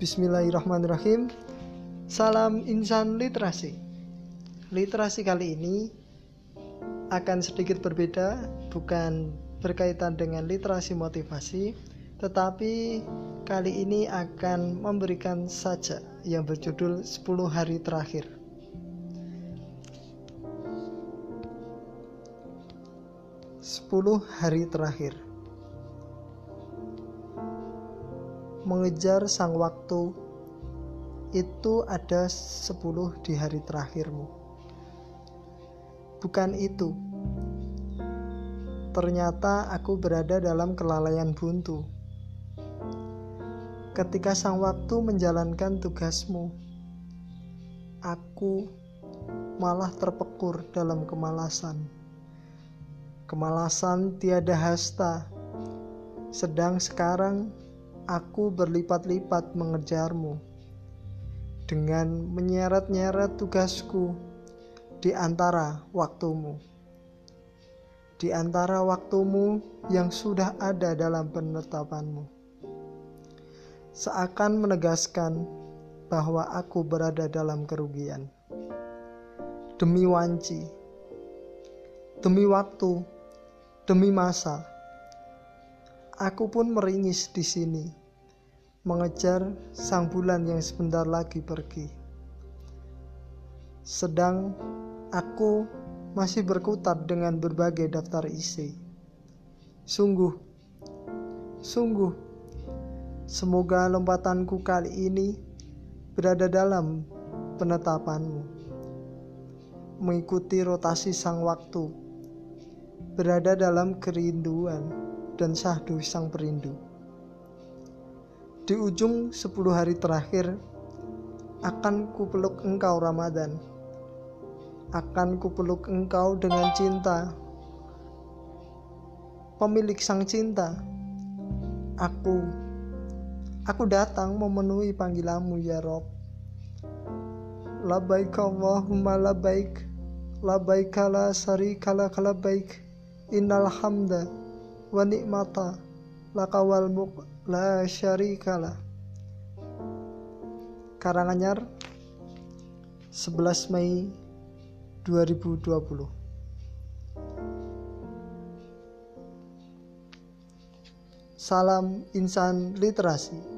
Bismillahirrahmanirrahim. Salam insan literasi. Literasi kali ini akan sedikit berbeda, bukan berkaitan dengan literasi motivasi, tetapi kali ini akan memberikan saja yang berjudul 10 hari terakhir. Sepuluh hari terakhir mengejar sang waktu itu ada sepuluh di hari terakhirmu. Bukan itu. Ternyata aku berada dalam kelalaian buntu. Ketika sang waktu menjalankan tugasmu, aku malah terpekur dalam kemalasan. Kemalasan tiada hasta. Sedang sekarang aku berlipat-lipat mengejarmu dengan menyeret-nyeret tugasku di antara waktumu. Di antara waktumu yang sudah ada dalam penetapanmu. Seakan menegaskan bahwa aku berada dalam kerugian. Demi wanci, demi waktu, demi masa, aku pun meringis di sini mengejar sang bulan yang sebentar lagi pergi. Sedang aku masih berkutat dengan berbagai daftar isi. Sungguh, sungguh, semoga lompatanku kali ini berada dalam penetapanmu. Mengikuti rotasi sang waktu, berada dalam kerinduan dan sahdu sang perindu. Di ujung sepuluh hari terakhir akan kupeluk engkau Ramadan. Akan kupeluk engkau dengan cinta. Pemilik sang cinta. Aku aku datang memenuhi panggilanmu ya Rob. Labaik Allahumma labaik. Labaik la syarika lak labaik. Innal hamda wa ni'mata lakawal mulk la syarikalah Karanganyar 11 Mei 2020 Salam insan literasi